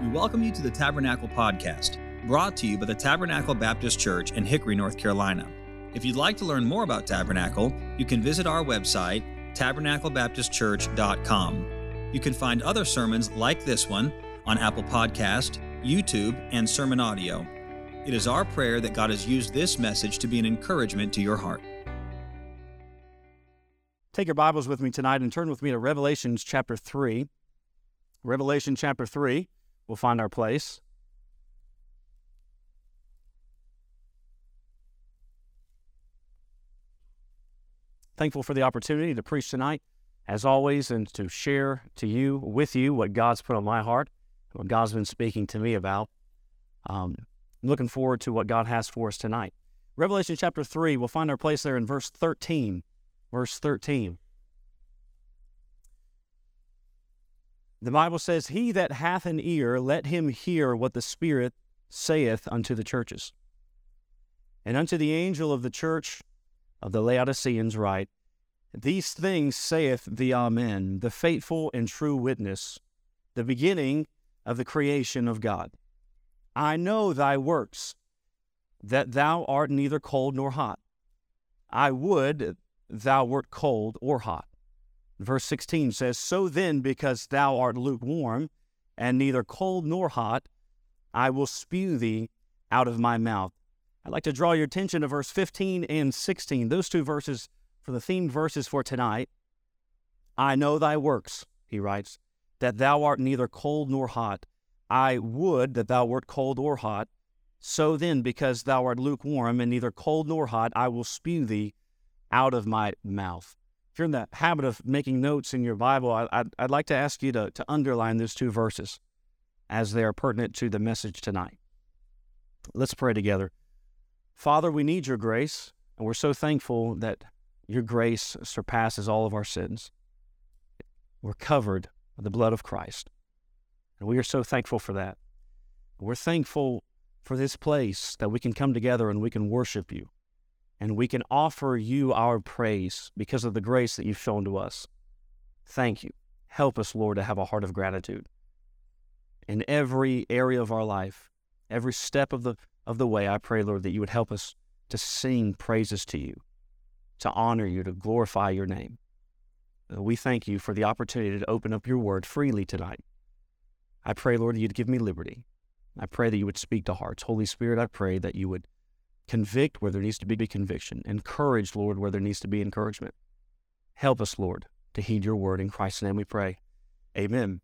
We welcome you to the Tabernacle Podcast, brought to you by the Tabernacle Baptist Church in Hickory, North Carolina. If you'd like to learn more about Tabernacle, you can visit our website, tabernaclebaptistchurch.com. You can find other sermons like this one on Apple Podcast, YouTube, and Sermon Audio. It is our prayer that God has used this message to be an encouragement to your heart. Take your Bibles with me tonight and turn with me to Revelations chapter 3. Revelation chapter 3, we'll find our place. Thankful for the opportunity to preach tonight, as always, and to share to you, with you, what God's put on my heart, what God's been speaking to me about. Um, looking forward to what God has for us tonight. Revelation chapter 3, we'll find our place there in verse 13. Verse 13. The Bible says, He that hath an ear, let him hear what the Spirit saith unto the churches. And unto the angel of the church of the Laodiceans write, These things saith the Amen, the faithful and true witness, the beginning of the creation of God. I know thy works, that thou art neither cold nor hot. I would thou wert cold or hot. Verse 16 says, So then, because thou art lukewarm, and neither cold nor hot, I will spew thee out of my mouth. I'd like to draw your attention to verse 15 and 16, those two verses for the themed verses for tonight. I know thy works, he writes, that thou art neither cold nor hot. I would that thou wert cold or hot. So then, because thou art lukewarm and neither cold nor hot, I will spew thee out of my mouth if you're in the habit of making notes in your Bible, I, would I'd like to ask you to, to underline those two verses as they are pertinent to the message tonight. Let's pray together. Father, we need your grace, and we're so thankful that your grace surpasses all of our sins. We're covered by the blood of Christ, and we are so thankful for that. We're thankful for this place that we can come together and we can worship you and we can offer you our praise because of the grace that you've shown to us. Thank you. Help us, Lord, to have a heart of gratitude. In every area of our life, every step of the, of the way, I pray, Lord, that you would help us to sing praises to you, to honor you, to glorify your name. Uh, we thank you for the opportunity to open up your word freely tonight. I pray, Lord, that you'd give me liberty. I pray that you would speak to hearts. Holy Spirit, I pray that you would Convict where there needs to be conviction. Encourage, Lord, where there needs to be encouragement. Help us, Lord, to heed your word. In Christ's name we pray. Amen.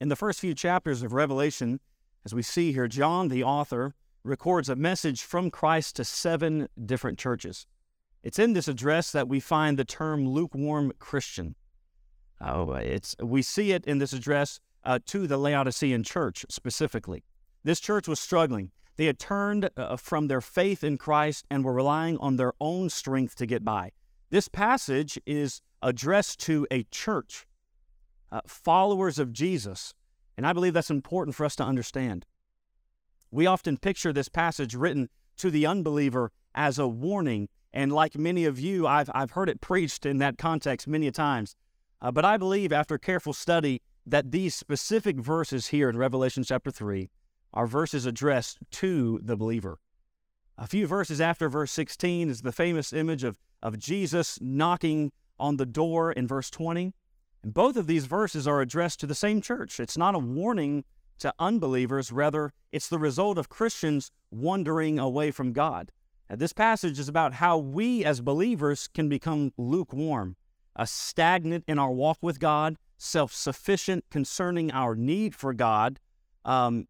In the first few chapters of Revelation, as we see here, John, the author, records a message from Christ to seven different churches. It's in this address that we find the term lukewarm Christian. Oh, it's, we see it in this address uh, to the Laodicean church specifically. This church was struggling. They had turned uh, from their faith in Christ and were relying on their own strength to get by. This passage is addressed to a church, uh, followers of Jesus, and I believe that's important for us to understand. We often picture this passage written to the unbeliever as a warning, and like many of you, I've, I've heard it preached in that context many times. Uh, but I believe after careful study that these specific verses here in Revelation chapter 3 are verses addressed to the believer. A few verses after verse 16 is the famous image of, of Jesus knocking on the door in verse 20. And both of these verses are addressed to the same church. It's not a warning to unbelievers, rather, it's the result of Christians wandering away from God. And this passage is about how we as believers can become lukewarm, a stagnant in our walk with God, self sufficient concerning our need for God, um,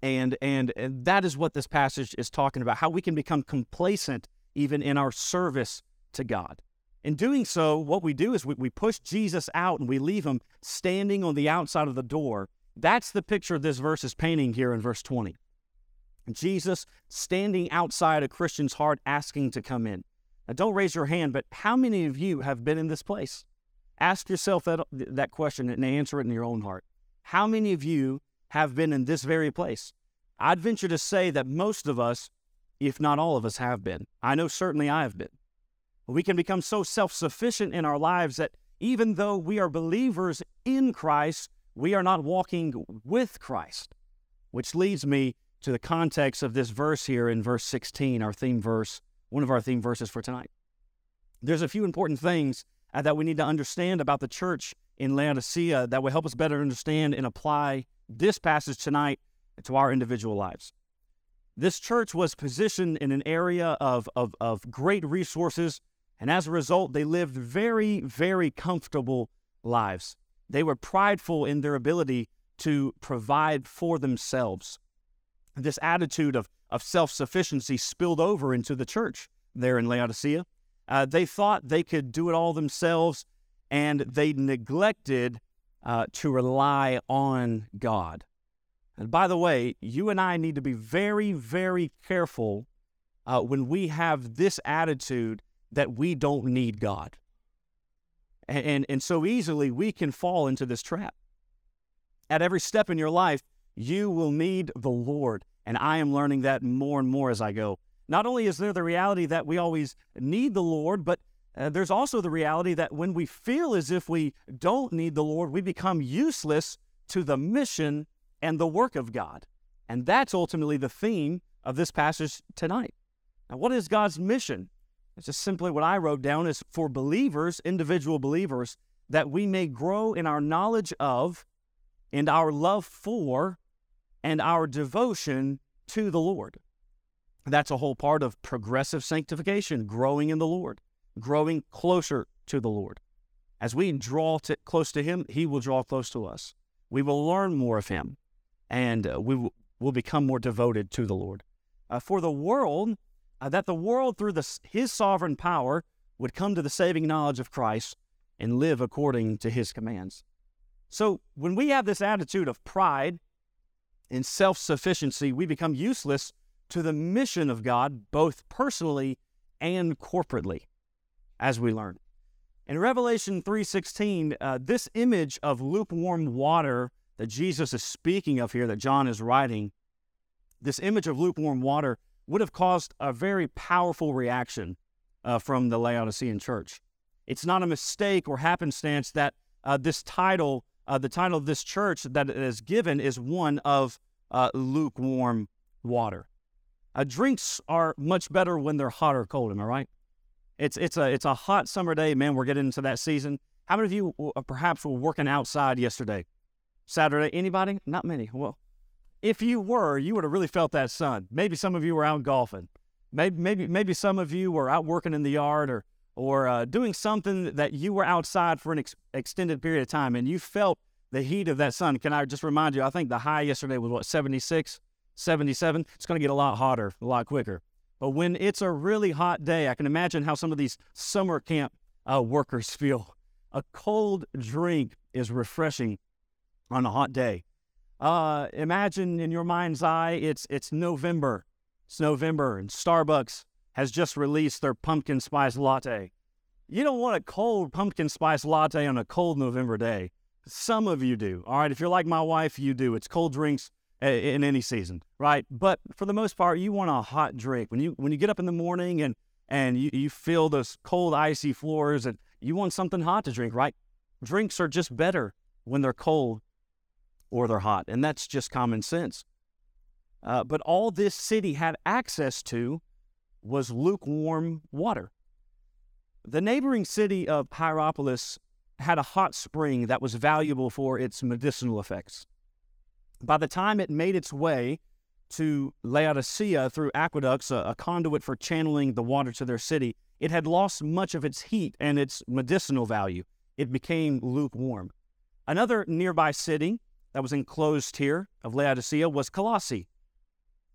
and, and, and that is what this passage is talking about how we can become complacent even in our service to God. In doing so, what we do is we, we push Jesus out and we leave him standing on the outside of the door. That's the picture this verse is painting here in verse 20. Jesus standing outside a Christian's heart asking to come in. Now, don't raise your hand, but how many of you have been in this place? Ask yourself that, that question and answer it in your own heart. How many of you have been in this very place. I'd venture to say that most of us, if not all of us, have been. I know certainly I have been. We can become so self sufficient in our lives that even though we are believers in Christ, we are not walking with Christ, which leads me to the context of this verse here in verse 16, our theme verse, one of our theme verses for tonight. There's a few important things uh, that we need to understand about the church in Laodicea that will help us better understand and apply this passage tonight to our individual lives. This church was positioned in an area of, of, of great resources, and as a result, they lived very, very comfortable lives. They were prideful in their ability to provide for themselves. This attitude of, of self sufficiency spilled over into the church there in Laodicea. Uh, they thought they could do it all themselves, and they neglected uh, to rely on God. And by the way, you and I need to be very, very careful uh, when we have this attitude that we don't need God. And, and, and so easily we can fall into this trap. At every step in your life, you will need the Lord. And I am learning that more and more as I go. Not only is there the reality that we always need the Lord, but uh, there's also the reality that when we feel as if we don't need the Lord, we become useless to the mission and the work of God. And that's ultimately the theme of this passage tonight. Now, what is God's mission? It's just simply what I wrote down is for believers, individual believers, that we may grow in our knowledge of and our love for and our devotion to the Lord. That's a whole part of progressive sanctification, growing in the Lord, growing closer to the Lord. As we draw to, close to Him, He will draw close to us. We will learn more of Him, and uh, we will, will become more devoted to the Lord. Uh, for the world, uh, that the world, through the, His sovereign power, would come to the saving knowledge of Christ and live according to His commands. So, when we have this attitude of pride and self sufficiency, we become useless to the mission of God, both personally and corporately, as we learn. In Revelation 3:16, uh, this image of lukewarm water that Jesus is speaking of here, that John is writing, this image of lukewarm water would have caused a very powerful reaction uh, from the Laodicean church. It's not a mistake or happenstance that uh, this title, uh, the title of this church that it is given, is one of uh, lukewarm water. Uh, drinks are much better when they're hot or cold. Am I right? It's it's a it's a hot summer day, man. We're getting into that season. How many of you uh, perhaps were working outside yesterday, Saturday? Anybody? Not many. Well, if you were, you would have really felt that sun. Maybe some of you were out golfing. Maybe maybe maybe some of you were out working in the yard or or uh, doing something that you were outside for an ex- extended period of time and you felt the heat of that sun. Can I just remind you? I think the high yesterday was what 76. 77, it's going to get a lot hotter, a lot quicker. But when it's a really hot day, I can imagine how some of these summer camp uh, workers feel. A cold drink is refreshing on a hot day. Uh, imagine in your mind's eye, it's it's November. It's November, and Starbucks has just released their pumpkin spice latte. You don't want a cold pumpkin spice latte on a cold November day. Some of you do. All right, if you're like my wife, you do. It's cold drinks in any season, right? But for the most part, you want a hot drink. When you when you get up in the morning and and you, you feel those cold, icy floors and you want something hot to drink, right? Drinks are just better when they're cold or they're hot. And that's just common sense. Uh, but all this city had access to was lukewarm water. The neighboring city of Hierapolis had a hot spring that was valuable for its medicinal effects. By the time it made its way to Laodicea through aqueducts, a, a, conduit for channeling the water to their city, it had lost much of its heat and its medicinal value. It became lukewarm. Another nearby city that was enclosed here of Laodicea was Colossae.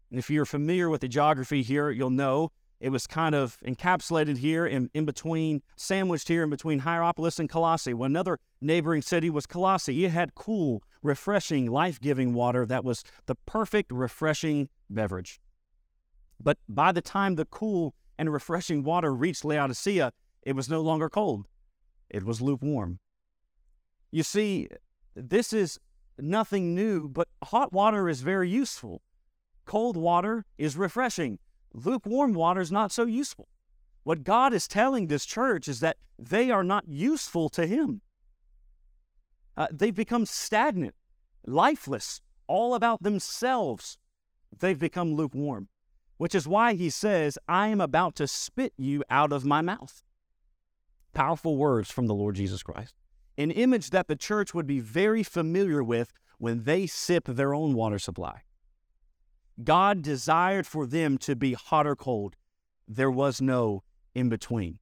And if you're familiar with the geography here, you'll know it was kind of encapsulated here in, in between, sandwiched here in between Hierapolis and Colossae. Well, another neighboring city was Colossae. It had cool, refreshing, life giving water that was the perfect, refreshing beverage. But by the time the cool and refreshing water reached Laodicea, it was no longer cold, it was lukewarm. You see, this is nothing new, but hot water is very useful. Cold water is refreshing lukewarm water is not so useful. What God is telling this church is that they are not useful to Him. Uh, they've become stagnant, lifeless, all about themselves. They've become lukewarm, which is why he says, I am about to spit you out of my mouth. Powerful words from the Lord Jesus Christ. An image that the church would be very familiar with when they sip their own water supply. God desired for them to be hot or cold. There was no in between.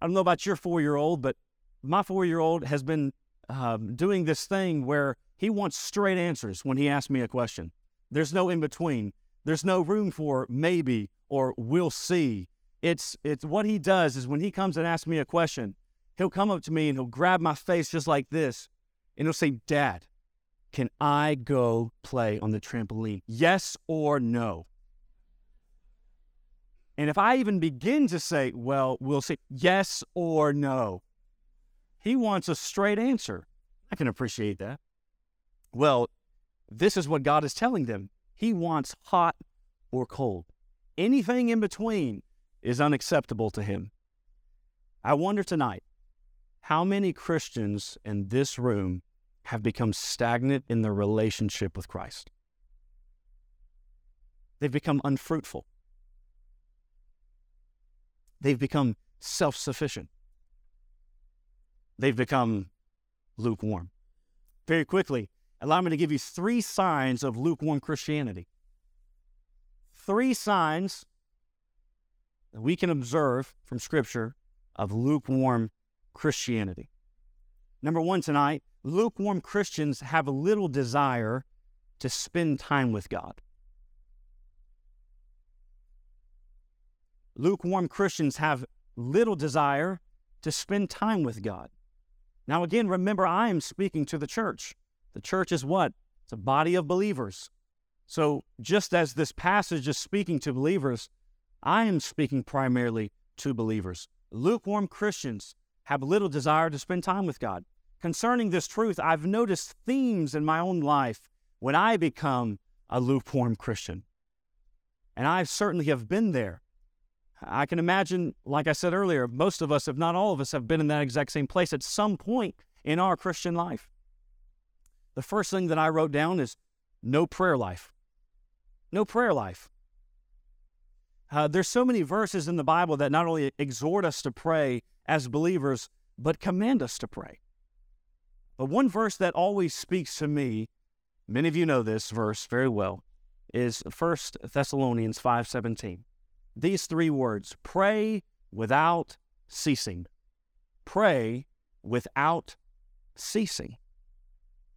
I don't know about your four year old, but my four year old has been um, doing this thing where he wants straight answers when he asks me a question. There's no in between. There's no room for maybe or we'll see. It's it's what he does is when he comes and asks me a question, he'll come up to me and he'll grab my face just like this, and he'll say, "Dad, can I go play on the trampoline? Yes or no?" And if I even begin to say, "Well, we'll see," yes or no, he wants a straight answer. I can appreciate that. Well, this is what God is telling them. He wants hot or cold. Anything in between is unacceptable to him. I wonder tonight how many Christians in this room have become stagnant in their relationship with Christ. They've become unfruitful. They've become self sufficient. They've become lukewarm. Very quickly, allow me to give you three signs of lukewarm Christianity. Three signs that we can observe from Scripture of lukewarm Christianity. Number one tonight, lukewarm Christians have little desire to spend time with God. Lukewarm Christians have little desire to spend time with God. Now, again, remember, I am speaking to the church. The church is what? It's a body of believers. So, just as this passage is speaking to believers, I am speaking primarily to believers. Lukewarm Christians have little desire to spend time with God. Concerning this truth, I've noticed themes in my own life when I become a lukewarm Christian. And I certainly have been there. I can imagine, like I said earlier, most of us, if not all of us, have been in that exact same place at some point in our Christian life. The first thing that I wrote down is no prayer life. No prayer life. Uh, there's so many verses in the Bible that not only exhort us to pray as believers, but command us to pray. But one verse that always speaks to me, many of you know this verse very well, is 1 Thessalonians 5:17. These three words, pray without ceasing. Pray without ceasing.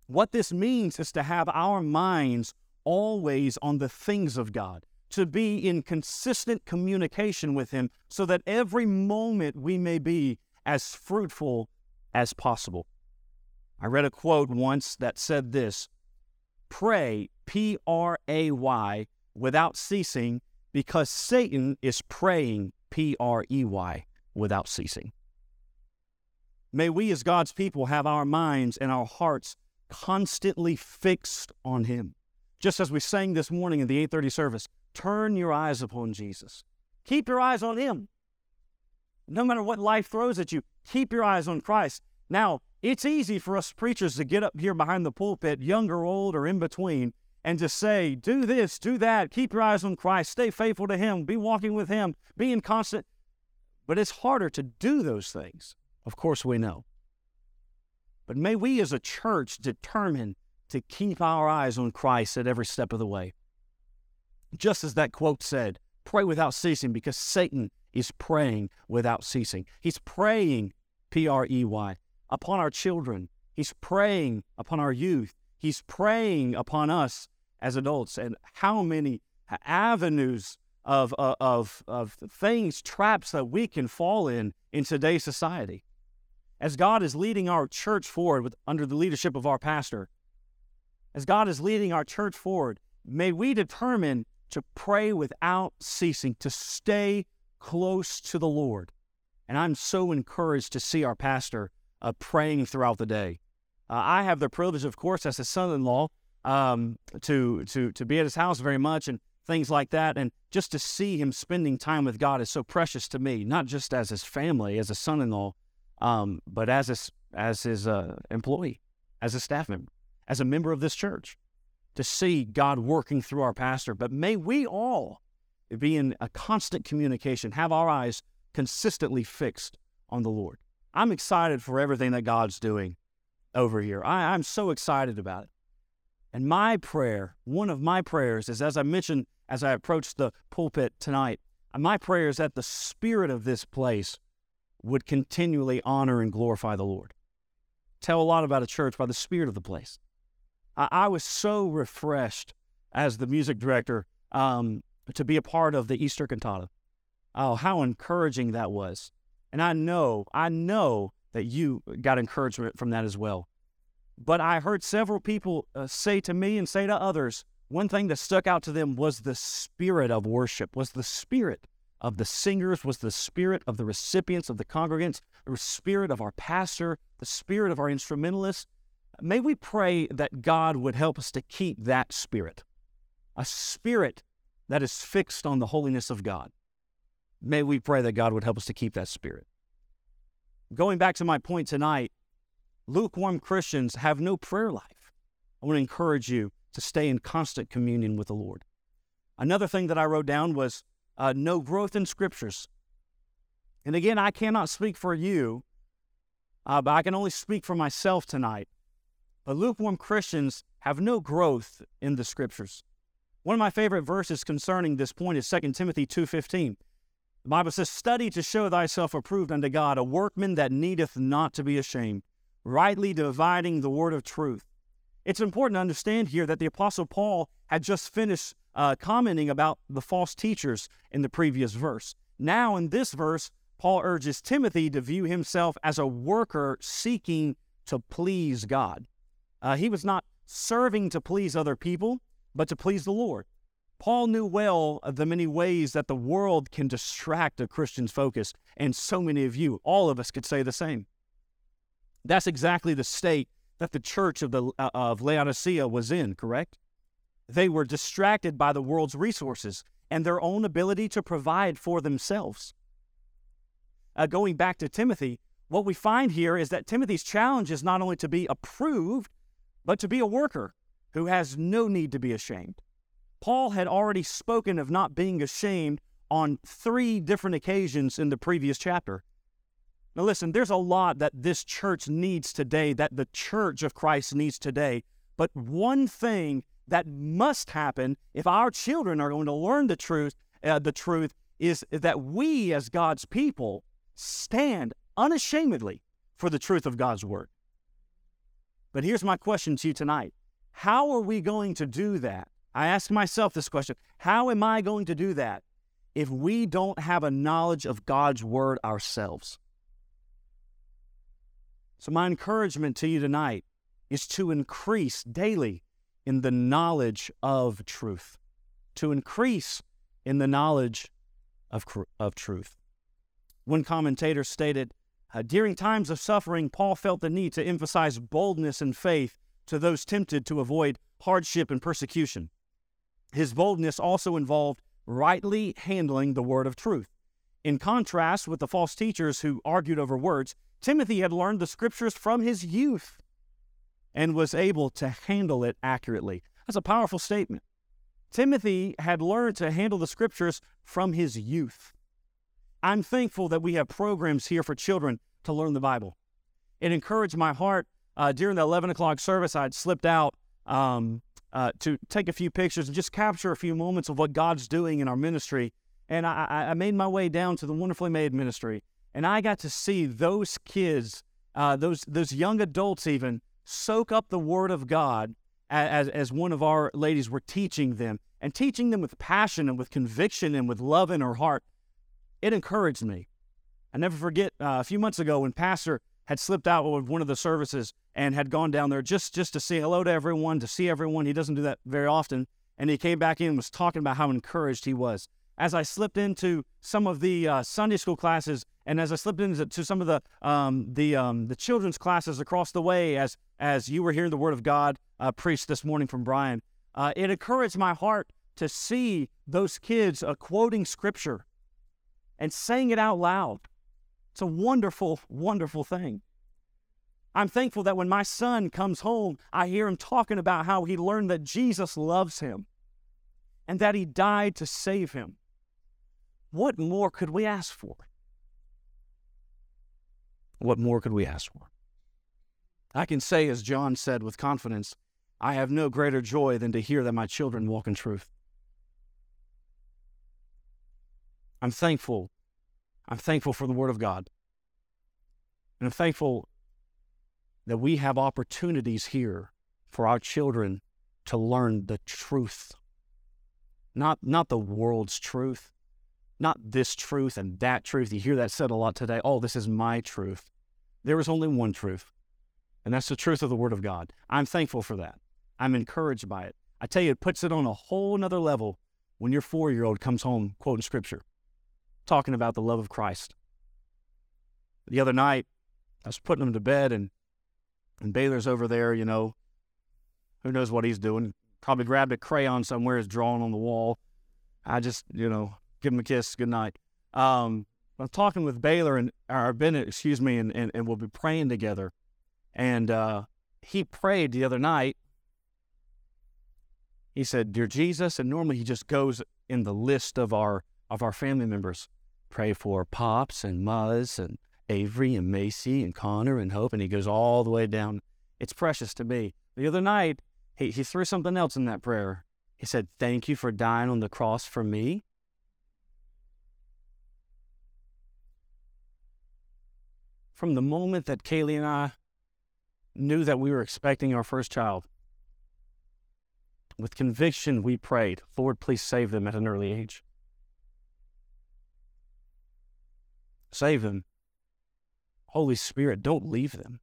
What this means is to have our minds always on the things of God, to be in consistent communication with Him so that every moment we may be as fruitful as possible. I read a quote once that said this Pray, P R A Y, without ceasing, because Satan is praying, P R E Y, without ceasing. May we as God's people have our minds and our hearts constantly fixed on Him. Just as we sang this morning in the 830 service, turn your eyes upon Jesus. Keep your eyes on Him. No matter what life throws at you, keep your eyes on Christ. Now, it's easy for us preachers to get up here behind the pulpit, young or old or in between, and to say, do this, do that, keep your eyes on Christ, stay faithful to Him, be walking with Him, be in constant. But it's harder to do those things. Of course, we know. But may we as a church determine to keep our eyes on Christ at every step of the way. Just as that quote said, pray without ceasing because Satan is praying without ceasing. He's praying, P R E Y, upon our children. He's praying upon our youth. He's praying upon us as adults. And how many avenues of, uh, of, of things, traps that we can fall in in today's society. As God is leading our church forward with, under the leadership of our pastor, as God is leading our church forward, may we determine to pray without ceasing, to stay close to the Lord. And I'm so encouraged to see our pastor uh, praying throughout the day. Uh, I have the privilege, of course, as his son-in-law, um, to to to be at his house very much and things like that, and just to see him spending time with God is so precious to me. Not just as his family, as a son-in-law, um, but as his as his uh, employee, as a staff member, as a member of this church, to see God working through our pastor. But may we all be in a constant communication, have our eyes consistently fixed on the Lord. I'm excited for everything that God's doing over here. I, I'm so excited about it. And my prayer, one of my prayers, is as I mentioned as I approach the pulpit tonight, my prayer is that the spirit of this place would continually honor and glorify the Lord. Tell a lot about a church by the spirit of the place. I, I was so refreshed as the music director um, to be a part of the Easter cantata. Oh, how encouraging that was. And I know, I know that you got encouragement from that as well. But I heard several people uh, say to me and say to others, one thing that stuck out to them was the spirit of worship, was the spirit of the singers, was the spirit of the recipients, of the congregants, the spirit of our pastor, the spirit of our instrumentalists. May we pray that God would help us to keep that spirit, a spirit that is fixed on the holiness of God. May we pray that God would help us to keep that spirit. Going back to my point tonight, lukewarm Christians have no prayer life. I want to encourage you to stay in constant communion with the Lord. Another thing that I wrote down was uh, no growth in scriptures. And again, I cannot speak for you, uh, but I can only speak for myself tonight. But lukewarm Christians have no growth in the scriptures. One of my favorite verses concerning this point is 2 Timothy 2:15. The Bible says, "Study to show thyself approved unto God, a workman that needeth not to be ashamed, rightly dividing the word of truth." It's important to understand here that the Apostle Paul had just finished uh, commenting about the false teachers in the previous verse. Now, in this verse, Paul urges Timothy to view himself as a worker seeking to please God. Uh, he was not serving to please other people, but to please the Lord. Paul knew well the many ways that the world can distract a Christian's focus, and so many of you, all of us, could say the same. That's exactly the state that the church of, the, uh, of Laodicea was in, correct? They were distracted by the world's resources and their own ability to provide for themselves. Uh, going back to Timothy, what we find here is that Timothy's challenge is not only to be approved, but to be a worker who has no need to be ashamed. Paul had already spoken of not being ashamed on three different occasions in the previous chapter. Now, listen, there's a lot that this church needs today, that the church of Christ needs today. But one thing that must happen if our children are going to learn the truth, uh, the truth is that we as God's people stand unashamedly for the truth of God's word. But here's my question to you tonight how are we going to do that? I ask myself this question How am I going to do that if we don't have a knowledge of God's Word ourselves? So, my encouragement to you tonight is to increase daily in the knowledge of truth, to increase in the knowledge of, of truth. One commentator stated, uh, During times of suffering, Paul felt the need to emphasize boldness and faith to those tempted to avoid hardship and persecution. His boldness also involved rightly handling the word of truth. In contrast with the false teachers who argued over words, Timothy had learned the scriptures from his youth and was able to handle it accurately. That's a powerful statement. Timothy had learned to handle the scriptures from his youth. I'm thankful that we have programs here for children to learn the Bible. It encouraged my heart uh, during the 11 o'clock service, I'd slipped out um, uh, to take a few pictures and just capture a few moments of what God's doing in our ministry. And I, I made my way down to the Wonderfully Made ministry, and I got to see those kids, uh, those those young adults, even soak up the Word of God as as one of our ladies were teaching them, and teaching them with passion and with conviction and with love in her heart. It encouraged me. I never forget uh, a few months ago when Pastor had slipped out of one of the services and had gone down there just just to say hello to everyone, to see everyone. He doesn't do that very often. And he came back in and was talking about how encouraged he was. As I slipped into some of the uh, Sunday school classes, and as I slipped into some of the um, the um, the children's classes across the way, as as you were hearing the Word of God uh, preached this morning from Brian, uh, it encouraged my heart to see those kids uh, quoting Scripture and saying it out loud. It's a wonderful, wonderful thing. I'm thankful that when my son comes home, I hear him talking about how he learned that Jesus loves him and that he died to save him. What more could we ask for? What more could we ask for? I can say, as John said with confidence, I have no greater joy than to hear that my children walk in truth. I'm thankful. I'm thankful for the Word of God. And I'm thankful that we have opportunities here for our children to learn the truth. Not, not the world's truth, not this truth and that truth. You hear that said a lot today. Oh, this is my truth. There is only one truth, and that's the truth of the Word of God. I'm thankful for that. I'm encouraged by it. I tell you, it puts it on a whole nother level when your four year old comes home quoting Scripture, talking about the love of Christ. The other night, I was putting him to bed, and, and Baylor's over there, you know, who knows what he's doing. Probably grabbed a crayon somewhere, is drawing on the wall. I just, you know, give him a kiss, good night. Um, I'm talking with Baylor and or Bennett, excuse me, and, and, and we'll be praying together. And uh, he prayed the other night. He said, "Dear Jesus," and normally he just goes in the list of our of our family members. Pray for Pops and Muzz and Avery and Macy and Connor and Hope, and he goes all the way down. It's precious to me. The other night, he, he threw something else in that prayer. He said, Thank you for dying on the cross for me. from the moment that Kaylee and I knew that we were expecting our first child, with conviction, we prayed, Lord, please save them at an early age. Save them. Holy Spirit, don't leave them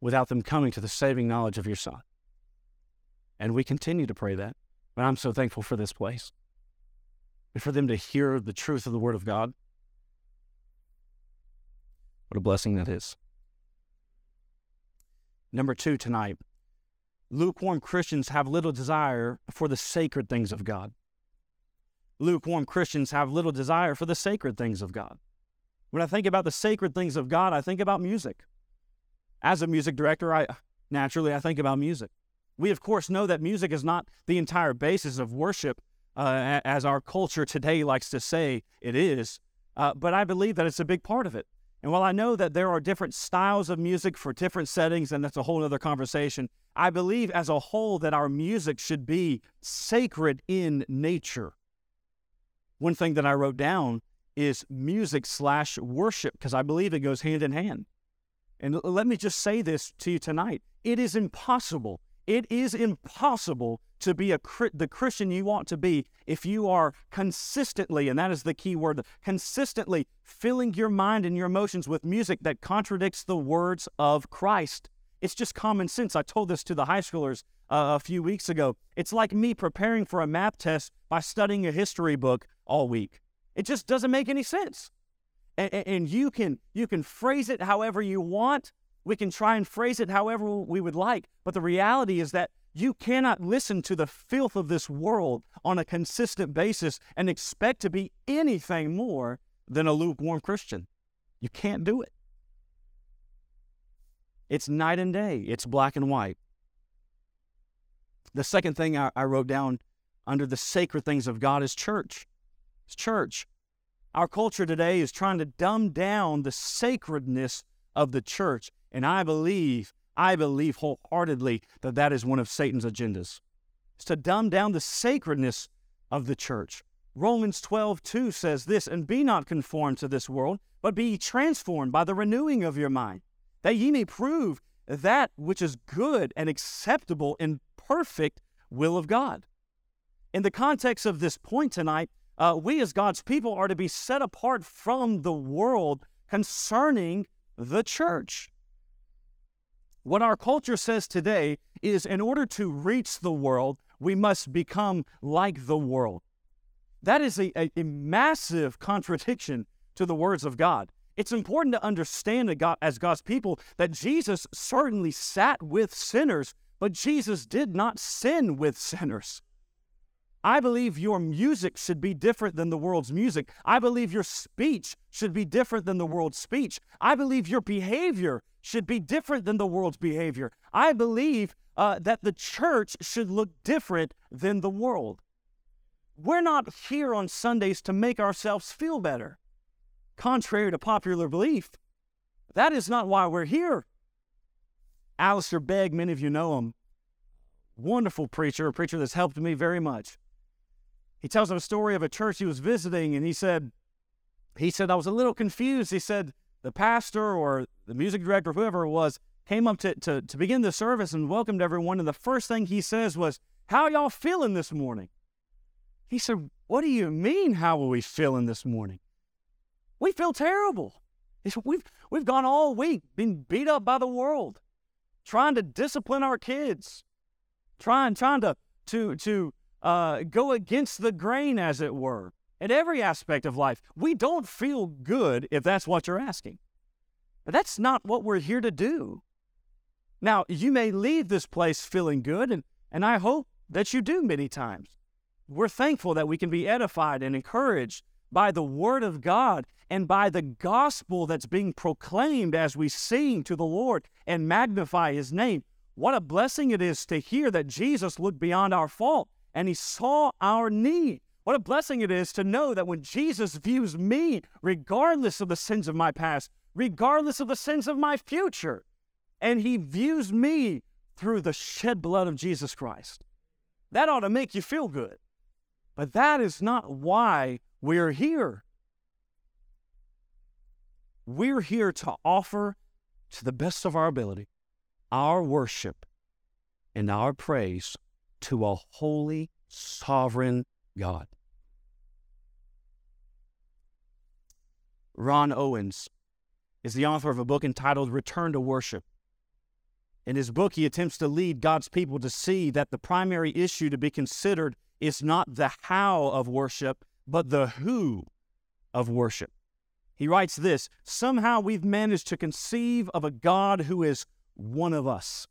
without them coming to the saving knowledge of your Son. And we continue to pray that. But I'm so thankful for this place and for them to hear the truth of the Word of God what a blessing that is. Number two tonight lukewarm Christians have little desire for the sacred things of God. Lukewarm Christians have little desire for the sacred things of God. When I think about the sacred things of God, I think about music. As a music director, I naturally I think about music. We of course know that music is not the entire basis of worship, uh, as our culture today likes to say it is. Uh, but I believe that it's a big part of it. And while I know that there are different styles of music for different settings, and that's a whole other conversation, I believe as a whole that our music should be sacred in nature. One thing that I wrote down is music slash worship, because I believe it goes hand in hand. And let me just say this to you tonight it is impossible it is impossible to be a the Christian you want to be if you are consistently, and that is the key word, consistently filling your mind and your emotions with music that contradicts the words of Christ. It's just common sense. I told this to the high schoolers uh, a few weeks ago. It's like me preparing for a math test by studying a history book all week. It just doesn't make any sense. And, and you can you can phrase it however you want, we can try and phrase it however we would like, but the reality is that you cannot listen to the filth of this world on a consistent basis and expect to be anything more than a lukewarm Christian. You can't do it. It's night and day, it's black and white. The second thing I, I wrote down under the sacred things of God is church. Church. Our culture today is trying to dumb down the sacredness of the church and I believe, I believe wholeheartedly that that is one of Satan's agendas. It's to dumb down the sacredness of the church. Romans 12, 2 says this, and be not conformed to this world, but be transformed by the renewing of your mind, that ye may prove that which is good and acceptable and perfect will of God. In the context of this point tonight, uh, we as God's people are to be set apart from the world concerning the church. What our culture says today is in order to reach the world, we must become like the world. That is a, a, a massive contradiction to the words of God. It's important to understand God, as God's people that Jesus certainly sat with sinners, but Jesus did not sin with sinners. I believe your music should be different than the world's music. I believe your speech should be different than the world's speech. I believe your behavior should be different than the world's behavior. I believe uh, that the church should look different than the world. We're not here on Sundays to make ourselves feel better. Contrary to popular belief, that is not why we're here. Alistair Begg, many of you know him, wonderful preacher, a preacher that's helped me very much. He tells him a story of a church he was visiting, and he said, he said, I was a little confused. He said, the pastor or the music director, whoever it was, came up to, to, to begin the service and welcomed everyone. And the first thing he says was, How y'all feeling this morning? He said, What do you mean, how are we feeling this morning? We feel terrible. Said, we've, we've gone all week, been beat up by the world, trying to discipline our kids, trying, trying to, to, to uh, go against the grain, as it were, in every aspect of life. We don't feel good if that's what you're asking. But that's not what we're here to do. Now, you may leave this place feeling good, and, and I hope that you do many times. We're thankful that we can be edified and encouraged by the Word of God and by the gospel that's being proclaimed as we sing to the Lord and magnify His name. What a blessing it is to hear that Jesus looked beyond our fault and he saw our need. What a blessing it is to know that when Jesus views me, regardless of the sins of my past, regardless of the sins of my future, and he views me through the shed blood of Jesus Christ, that ought to make you feel good. But that is not why we're here. We're here to offer to the best of our ability our worship and our praise to a holy, sovereign God. Ron Owens is the author of a book entitled Return to Worship. In his book, he attempts to lead God's people to see that the primary issue to be considered is not the how of worship, but the who of worship. He writes this Somehow we've managed to conceive of a God who is one of us.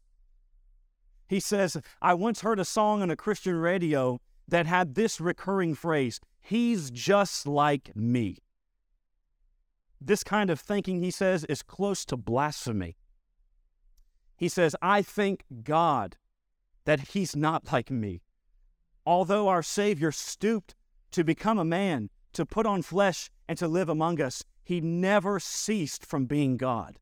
He says, I once heard a song on a Christian radio that had this recurring phrase He's just like me. This kind of thinking, he says, is close to blasphemy. He says, I thank God that He's not like me. Although our Savior stooped to become a man, to put on flesh, and to live among us, He never ceased from being God.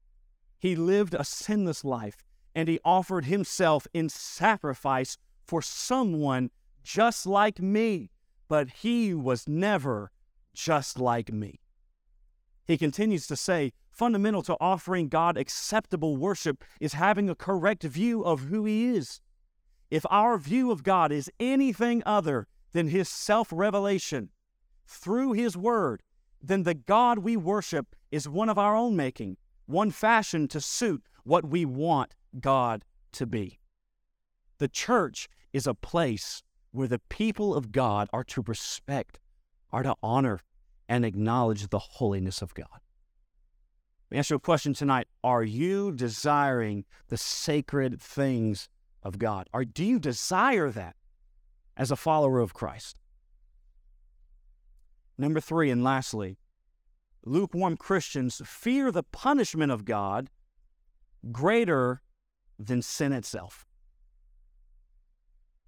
He lived a sinless life and he offered himself in sacrifice for someone just like me, but he was never just like me. He continues to say, fundamental to offering God acceptable worship is having a correct view of who he is. If our view of God is anything other than his self revelation through his word, then the God we worship is one of our own making, one fashioned to suit what we want God to be. The church is a place where the people of God are to respect, are to honor, and acknowledge the holiness of God. Let me ask you a question tonight. Are you desiring the sacred things of God? Or do you desire that as a follower of Christ? Number three, and lastly, lukewarm Christians fear the punishment of God greater than sin itself.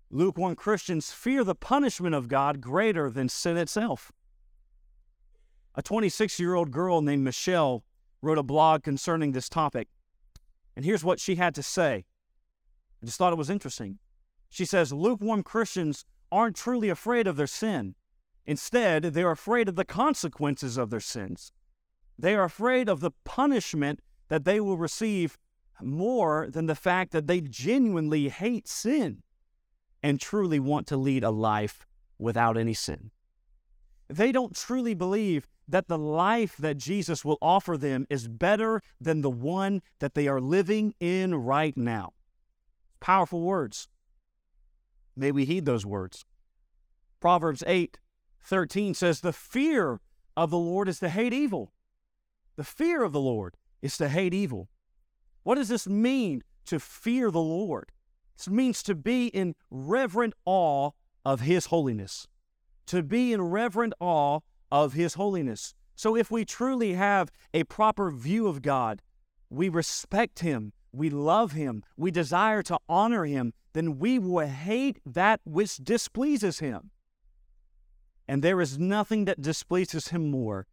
Lukewarm Christians fear the punishment of God greater than sin itself. A 26 year old girl named Michelle wrote a blog concerning this topic. And here's what she had to say. I just thought it was interesting. She says, Lukewarm Christians aren't truly afraid of their sin. Instead, they're afraid of the consequences of their sins. They are afraid of the punishment that they will receive more than the fact that they genuinely hate sin and truly want to lead a life without any sin. They don't truly believe that the life that Jesus will offer them is better than the one that they are living in right now. Powerful words. May we heed those words. Proverbs 8 13 says, The fear of the Lord is to hate evil. The fear of the Lord is to hate evil. What does this mean to fear the Lord? This means to be in reverent awe of His holiness, to be in reverent awe of His holiness. So, if we truly have a proper view of God, we respect Him, we love Him, we desire to honor Him, then we will hate that which displeases Him. And there is nothing that displeases Him more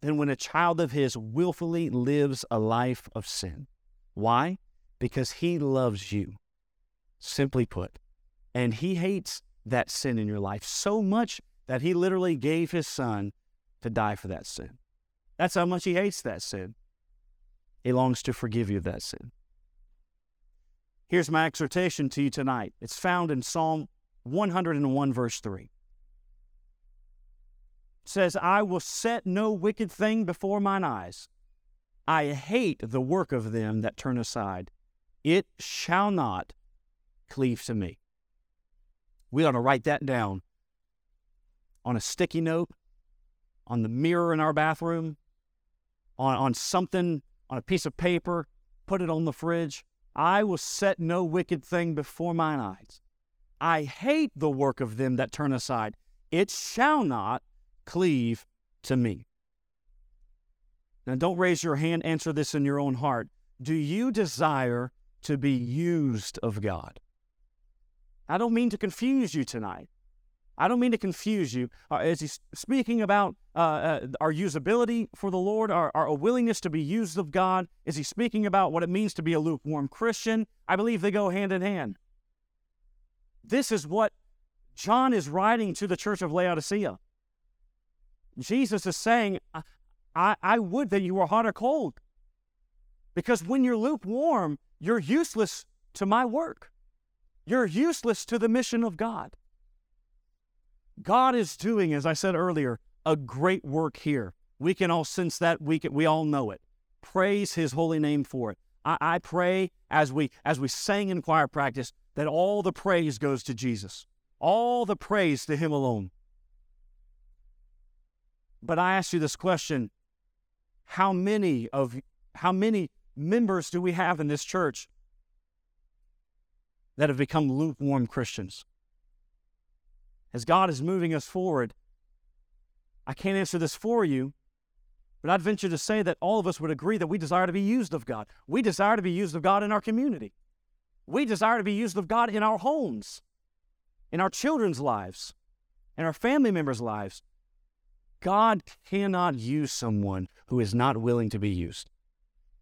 than when a child of His willfully lives a life of sin. Why? Because He loves you, simply put. And He hates that sin in your life so much that He literally gave His Son to die for that sin. That's how much He hates that sin. He longs to forgive you of that sin. Here's my exhortation to you tonight. It's found in Psalm 101, verse 3 It says, I will set no wicked thing before mine eyes. I hate the work of them that turn aside. It shall not cleave to me. We ought to write that down on a sticky note, on the mirror in our bathroom, on, on something, on a piece of paper, put it on the fridge. I will set no wicked thing before mine eyes. I hate the work of them that turn aside. It shall not cleave to me. Now, don't raise your hand, answer this in your own heart. Do you desire to be used of God? I don't mean to confuse you tonight. I don't mean to confuse you. Uh, is he speaking about uh, uh, our usability for the Lord, our, our willingness to be used of God? Is he speaking about what it means to be a lukewarm Christian? I believe they go hand in hand. This is what John is writing to the church of Laodicea. Jesus is saying, I, I would that you were hot or cold. Because when you're lukewarm, you're useless to my work. You're useless to the mission of God. God is doing, as I said earlier, a great work here. We can all sense that. We, can, we all know it. Praise his holy name for it. I, I pray as we as we sang in choir practice that all the praise goes to Jesus. All the praise to him alone. But I ask you this question how many of how many members do we have in this church that have become lukewarm Christians? As God is moving us forward, I can't answer this for you, but I'd venture to say that all of us would agree that we desire to be used of God. We desire to be used of God in our community. We desire to be used of God in our homes, in our children's lives, in our family members' lives. God cannot use someone who is not willing to be used.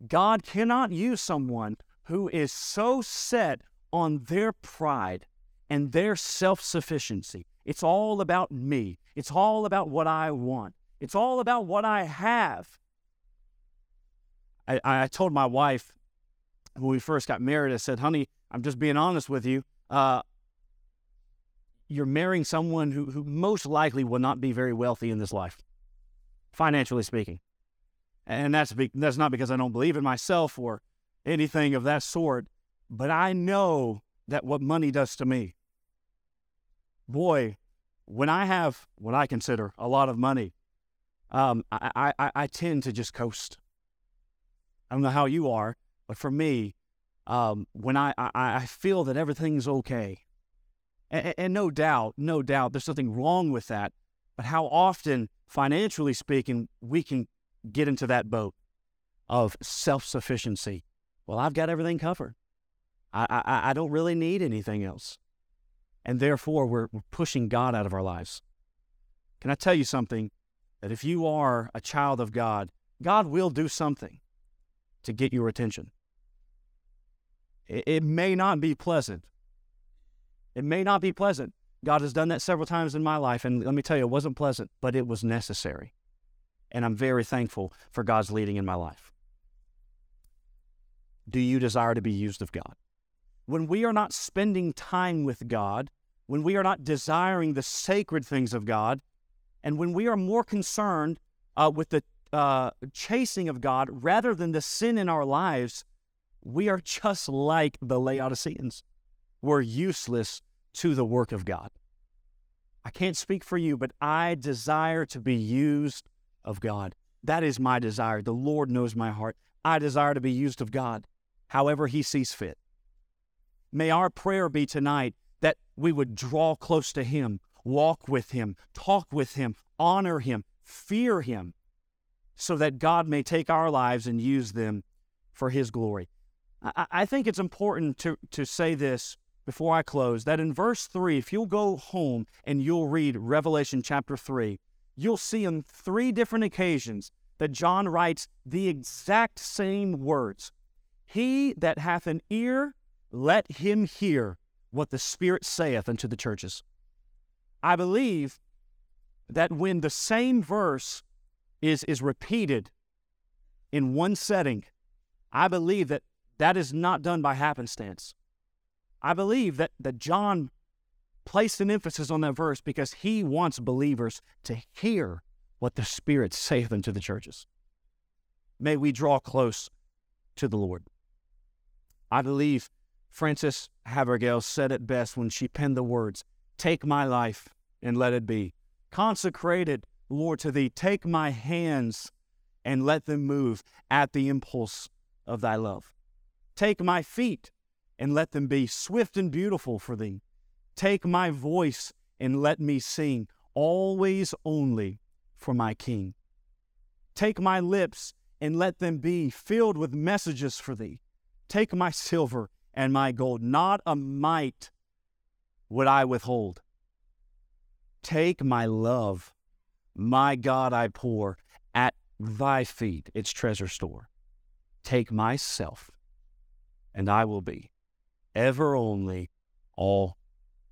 God cannot use someone who is so set on their pride and their self sufficiency. It's all about me. It's all about what I want. It's all about what I have. I, I told my wife when we first got married, I said, honey, I'm just being honest with you. Uh, you're marrying someone who, who most likely will not be very wealthy in this life, financially speaking. And that's, be, that's not because I don't believe in myself or anything of that sort, but I know that what money does to me. Boy, when I have what I consider a lot of money, um, I, I, I tend to just coast. I don't know how you are, but for me, um, when I, I, I feel that everything's okay, and, and no doubt, no doubt, there's nothing wrong with that. But how often, financially speaking, we can get into that boat of self sufficiency. Well, I've got everything covered. I, I, I don't really need anything else. And therefore, we're, we're pushing God out of our lives. Can I tell you something? That if you are a child of God, God will do something to get your attention. It, it may not be pleasant, it may not be pleasant. God has done that several times in my life, and let me tell you, it wasn't pleasant, but it was necessary. And I'm very thankful for God's leading in my life. Do you desire to be used of God? When we are not spending time with God, when we are not desiring the sacred things of God, and when we are more concerned uh, with the uh, chasing of God rather than the sin in our lives, we are just like the Laodiceans We're useless to the work of God. I can't speak for you, but I desire to be used of God. That is my desire. The Lord knows my heart. I desire to be used of God however He sees fit. May our prayer be tonight that we would draw close to Him, walk with Him, talk with Him, honor Him, fear Him, so that God may take our lives and use them for His glory. I, I think it's important to, to say this before I close that in verse 3, if you'll go home and you'll read Revelation chapter 3, you'll see on three different occasions that John writes the exact same words He that hath an ear, let him hear what the Spirit saith unto the churches. I believe that when the same verse is, is repeated in one setting, I believe that that is not done by happenstance. I believe that, that John placed an emphasis on that verse because he wants believers to hear what the Spirit saith unto the churches. May we draw close to the Lord. I believe Frances Havergal said it best when she penned the words Take my life and let it be. Consecrated, Lord, to thee. Take my hands and let them move at the impulse of thy love. Take my feet and let them be swift and beautiful for thee. Take my voice and let me sing, always only for my King. Take my lips and let them be filled with messages for thee. Take my silver and my gold. Not a mite would I withhold. Take my love, my God, I pour at thy feet, its treasure store. Take myself, and I will be ever only all